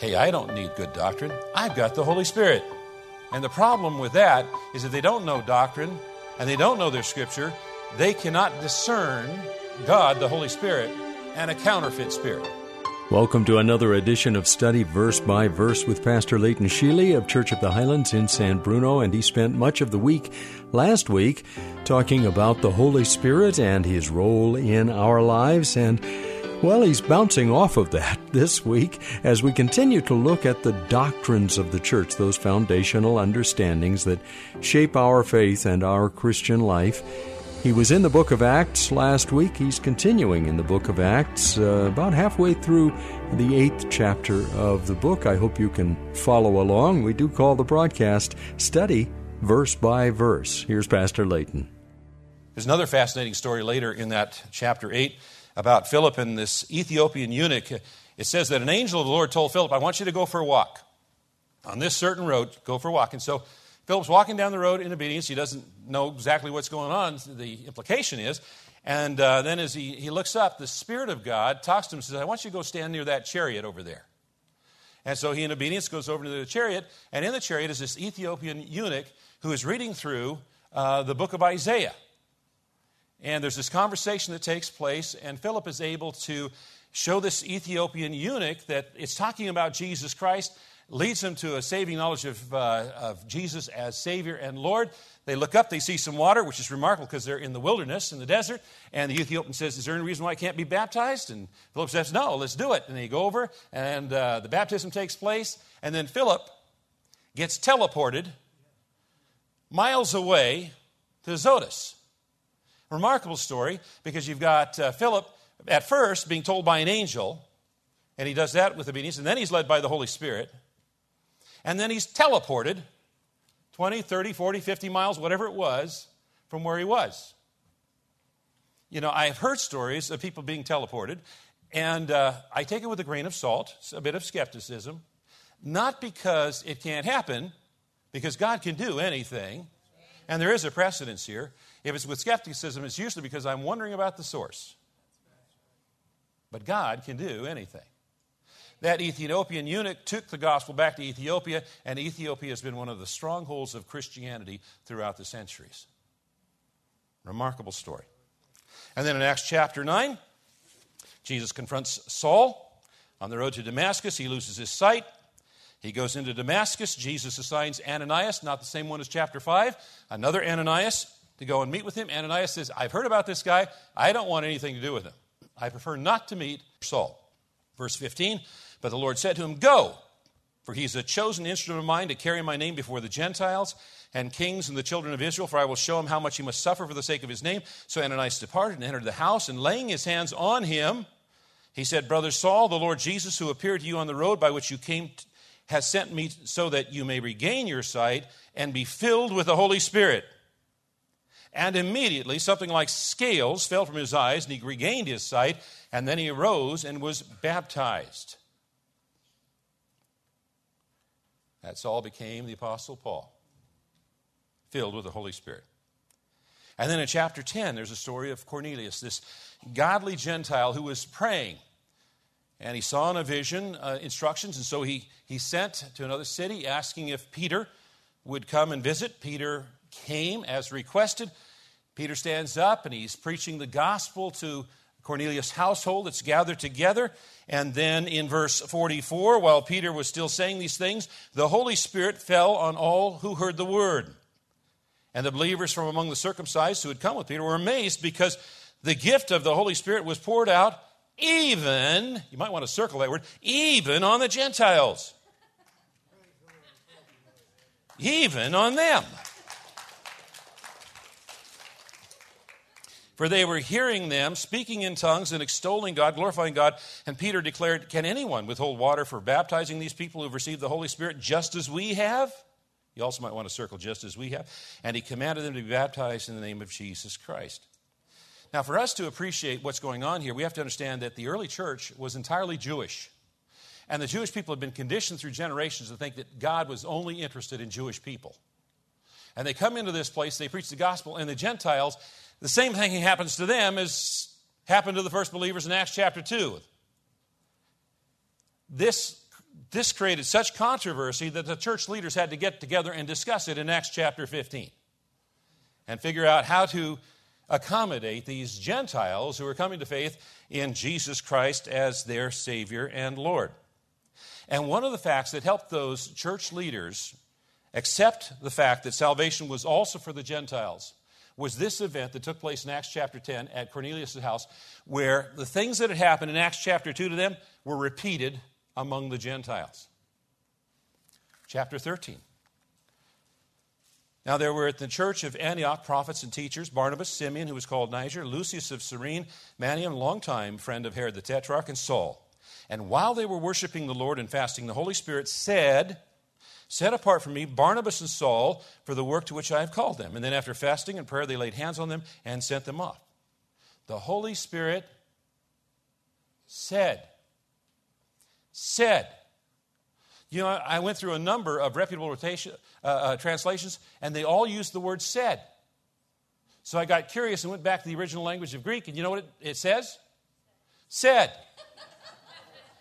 Hey, I don't need good doctrine. I've got the Holy Spirit. And the problem with that is if they don't know doctrine and they don't know their scripture, they cannot discern God, the Holy Spirit, and a counterfeit spirit. Welcome to another edition of Study Verse by Verse with Pastor Leighton Sheely of Church of the Highlands in San Bruno, and he spent much of the week last week talking about the Holy Spirit and his role in our lives and well, he's bouncing off of that this week as we continue to look at the doctrines of the church, those foundational understandings that shape our faith and our Christian life. He was in the book of Acts last week. He's continuing in the book of Acts, uh, about halfway through the eighth chapter of the book. I hope you can follow along. We do call the broadcast Study Verse by Verse. Here's Pastor Leighton. There's another fascinating story later in that chapter 8 about Philip and this Ethiopian eunuch. It says that an angel of the Lord told Philip, I want you to go for a walk. On this certain road, go for a walk. And so Philip's walking down the road in obedience. He doesn't know exactly what's going on, the implication is. And uh, then as he, he looks up, the Spirit of God talks to him and says, I want you to go stand near that chariot over there. And so he, in obedience, goes over to the chariot. And in the chariot is this Ethiopian eunuch who is reading through uh, the book of Isaiah. And there's this conversation that takes place, and Philip is able to show this Ethiopian eunuch that it's talking about Jesus Christ, leads him to a saving knowledge of, uh, of Jesus as Savior and Lord. They look up, they see some water, which is remarkable because they're in the wilderness, in the desert. And the Ethiopian says, Is there any reason why I can't be baptized? And Philip says, No, let's do it. And they go over, and uh, the baptism takes place. And then Philip gets teleported miles away to Azotus. Remarkable story because you've got uh, Philip at first being told by an angel, and he does that with obedience, and then he's led by the Holy Spirit, and then he's teleported 20, 30, 40, 50 miles, whatever it was, from where he was. You know, I've heard stories of people being teleported, and uh, I take it with a grain of salt, a bit of skepticism, not because it can't happen, because God can do anything, and there is a precedence here. If it's with skepticism, it's usually because I'm wondering about the source. But God can do anything. That Ethiopian eunuch took the gospel back to Ethiopia, and Ethiopia has been one of the strongholds of Christianity throughout the centuries. Remarkable story. And then in Acts chapter 9, Jesus confronts Saul on the road to Damascus. He loses his sight. He goes into Damascus. Jesus assigns Ananias, not the same one as chapter 5, another Ananias to go and meet with him. Ananias says, I've heard about this guy. I don't want anything to do with him. I prefer not to meet Saul. Verse 15, but the Lord said to him, Go, for he's a chosen instrument of mine to carry my name before the Gentiles and kings and the children of Israel, for I will show him how much he must suffer for the sake of his name. So Ananias departed and entered the house, and laying his hands on him, he said, Brother Saul, the Lord Jesus, who appeared to you on the road by which you came, has sent me so that you may regain your sight and be filled with the Holy Spirit. And immediately something like scales fell from his eyes, and he regained his sight, and then he arose and was baptized. That Saul became the Apostle Paul, filled with the Holy Spirit. And then in chapter 10, there's a story of Cornelius, this godly Gentile who was praying. And he saw in a vision uh, instructions, and so he, he sent to another city asking if Peter would come and visit. Peter came as requested. Peter stands up and he's preaching the gospel to Cornelius' household that's gathered together. And then in verse 44, while Peter was still saying these things, the Holy Spirit fell on all who heard the word. And the believers from among the circumcised who had come with Peter were amazed because the gift of the Holy Spirit was poured out even, you might want to circle that word, even on the Gentiles. Even on them. For they were hearing them speaking in tongues and extolling God, glorifying God. And Peter declared, Can anyone withhold water for baptizing these people who've received the Holy Spirit just as we have? You also might want to circle just as we have. And he commanded them to be baptized in the name of Jesus Christ. Now, for us to appreciate what's going on here, we have to understand that the early church was entirely Jewish. And the Jewish people have been conditioned through generations to think that God was only interested in Jewish people. And they come into this place, they preach the gospel, and the Gentiles, the same thing happens to them as happened to the first believers in Acts chapter 2. This, this created such controversy that the church leaders had to get together and discuss it in Acts chapter 15 and figure out how to accommodate these Gentiles who are coming to faith in Jesus Christ as their Savior and Lord. And one of the facts that helped those church leaders accept the fact that salvation was also for the Gentiles was this event that took place in Acts chapter 10 at Cornelius' house, where the things that had happened in Acts chapter 2 to them were repeated among the Gentiles. Chapter 13. Now there were at the church of Antioch prophets and teachers Barnabas, Simeon, who was called Niger, Lucius of Cyrene, Manaen, longtime friend of Herod the Tetrarch, and Saul. And while they were worshiping the Lord and fasting, the Holy Spirit said, Set apart for me Barnabas and Saul for the work to which I have called them. And then after fasting and prayer, they laid hands on them and sent them off. The Holy Spirit said, said, you know, I went through a number of reputable rotation, uh, uh, translations, and they all used the word said. So I got curious and went back to the original language of Greek, and you know what it, it says? Said.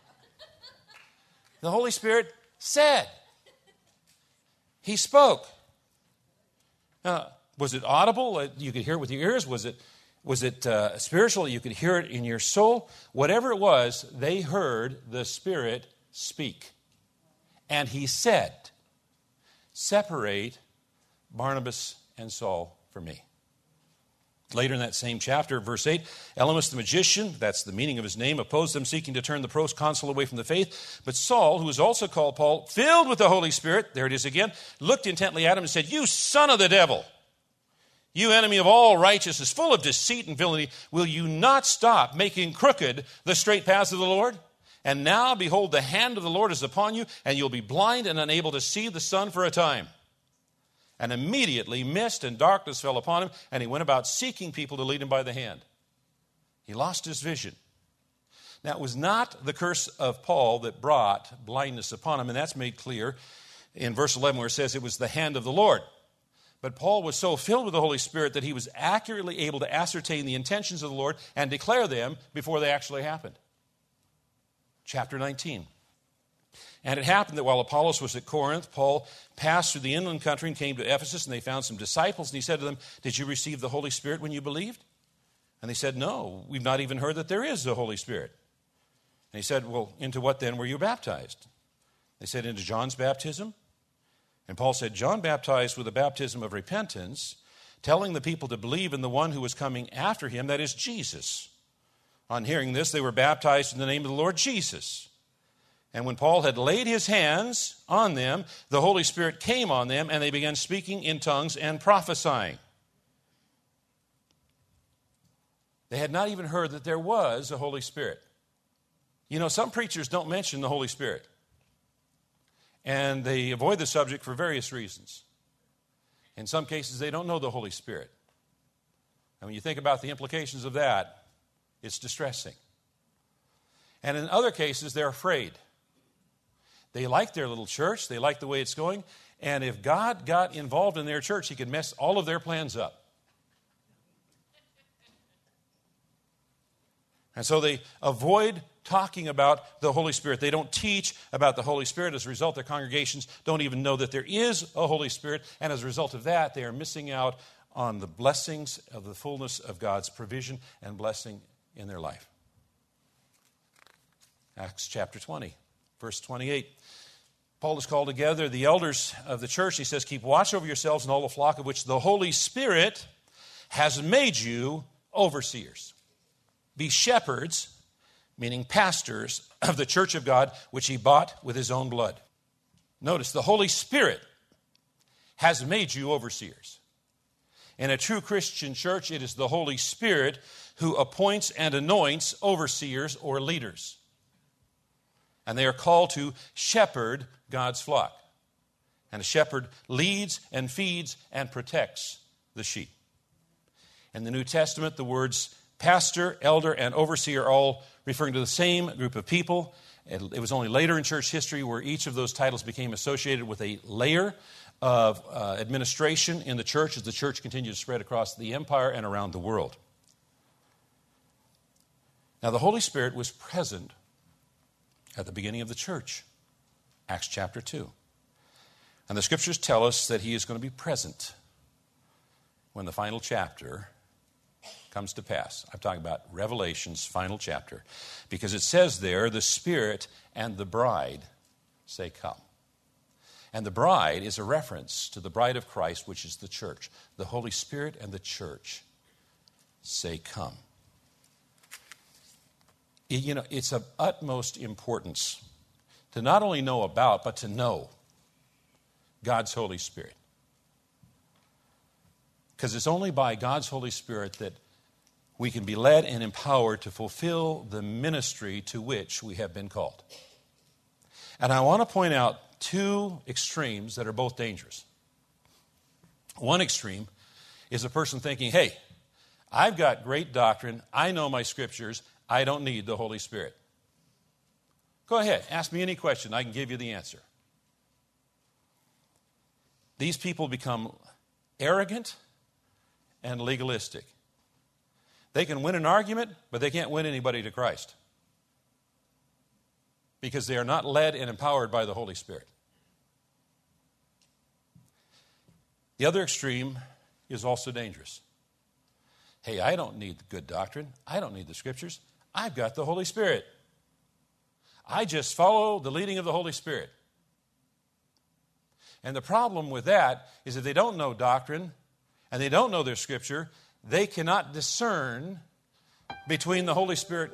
the Holy Spirit said. He spoke. Was it audible? You could hear it with your ears. Was it, was it uh, spiritual? You could hear it in your soul. Whatever it was, they heard the Spirit speak. And he said, Separate Barnabas and Saul for me. Later in that same chapter, verse 8, Elymas the magician, that's the meaning of his name, opposed them, seeking to turn the proconsul away from the faith. But Saul, who was also called Paul, filled with the Holy Spirit, there it is again, looked intently at him and said, You son of the devil, you enemy of all righteousness, full of deceit and villainy, will you not stop making crooked the straight paths of the Lord? And now, behold, the hand of the Lord is upon you, and you'll be blind and unable to see the sun for a time. And immediately mist and darkness fell upon him, and he went about seeking people to lead him by the hand. He lost his vision. Now, it was not the curse of Paul that brought blindness upon him, and that's made clear in verse 11 where it says it was the hand of the Lord. But Paul was so filled with the Holy Spirit that he was accurately able to ascertain the intentions of the Lord and declare them before they actually happened chapter 19. And it happened that while Apollos was at Corinth, Paul passed through the inland country and came to Ephesus, and they found some disciples. And he said to them, Did you receive the Holy Spirit when you believed? And they said, No, we've not even heard that there is the Holy Spirit. And he said, Well, into what then were you baptized? They said, Into John's baptism. And Paul said, John baptized with a baptism of repentance, telling the people to believe in the one who was coming after him, that is Jesus. On hearing this, they were baptized in the name of the Lord Jesus. And when Paul had laid his hands on them, the Holy Spirit came on them, and they began speaking in tongues and prophesying. They had not even heard that there was a Holy Spirit. You know, some preachers don't mention the Holy Spirit, and they avoid the subject for various reasons. In some cases, they don't know the Holy Spirit. And when you think about the implications of that, it's distressing. And in other cases, they're afraid. They like their little church, they like the way it's going, and if God got involved in their church, He could mess all of their plans up. And so they avoid talking about the Holy Spirit. They don't teach about the Holy Spirit. As a result, their congregations don't even know that there is a Holy Spirit. And as a result of that, they are missing out on the blessings of the fullness of God's provision and blessing in their life. Acts chapter 20, verse 28. Paul has called together the elders of the church. He says, Keep watch over yourselves and all the flock of which the Holy Spirit has made you overseers. Be shepherds, meaning pastors, of the church of God, which he bought with his own blood. Notice, the Holy Spirit has made you overseers. In a true Christian church, it is the Holy Spirit who appoints and anoints overseers or leaders. And they are called to shepherd God's flock. And a shepherd leads and feeds and protects the sheep. In the New Testament, the words pastor, elder, and overseer are all referring to the same group of people. It was only later in church history where each of those titles became associated with a layer of uh, administration in the church as the church continued to spread across the empire and around the world. Now, the Holy Spirit was present at the beginning of the church, Acts chapter 2. And the scriptures tell us that he is going to be present when the final chapter comes to pass. I'm talking about Revelation's final chapter because it says there, the Spirit and the bride say, Come. And the bride is a reference to the bride of Christ, which is the church. The Holy Spirit and the church say, Come. You know, it's of utmost importance to not only know about, but to know God's Holy Spirit. Because it's only by God's Holy Spirit that we can be led and empowered to fulfill the ministry to which we have been called. And I want to point out two extremes that are both dangerous. One extreme is a person thinking, hey, I've got great doctrine, I know my scriptures, I don't need the Holy Spirit. Go ahead, ask me any question, I can give you the answer. These people become arrogant and legalistic. They can win an argument, but they can't win anybody to Christ because they are not led and empowered by the Holy Spirit. The other extreme is also dangerous. Hey, I don't need good doctrine. I don't need the scriptures. I've got the Holy Spirit. I just follow the leading of the Holy Spirit. And the problem with that is that they don't know doctrine and they don't know their scripture, they cannot discern between the Holy Spirit,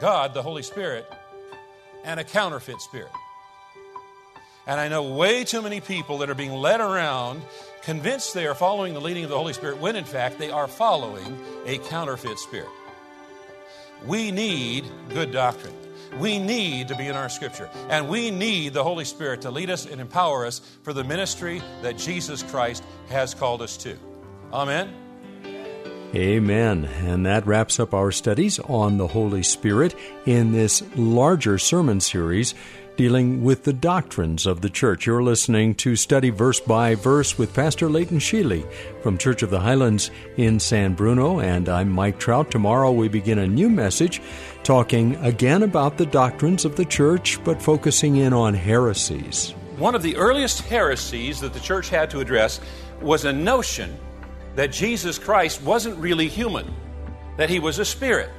God, the Holy Spirit, and a counterfeit spirit. And I know way too many people that are being led around convinced they are following the leading of the Holy Spirit when in fact they are following a counterfeit spirit. We need good doctrine. We need to be in our scripture. And we need the Holy Spirit to lead us and empower us for the ministry that Jesus Christ has called us to. Amen. Amen. And that wraps up our studies on the Holy Spirit in this larger sermon series dealing with the doctrines of the church. You're listening to Study Verse by Verse with Pastor Leighton Sheely from Church of the Highlands in San Bruno, and I'm Mike Trout. Tomorrow we begin a new message talking again about the doctrines of the church, but focusing in on heresies. One of the earliest heresies that the church had to address was a notion that Jesus Christ wasn't really human, that he was a spirit,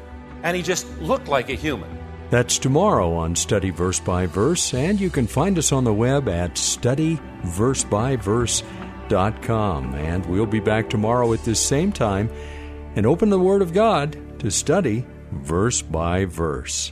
and he just looked like a human. That's tomorrow on Study Verse by Verse, and you can find us on the web at studyversebyverse.com. And we'll be back tomorrow at this same time and open the Word of God to study verse by verse.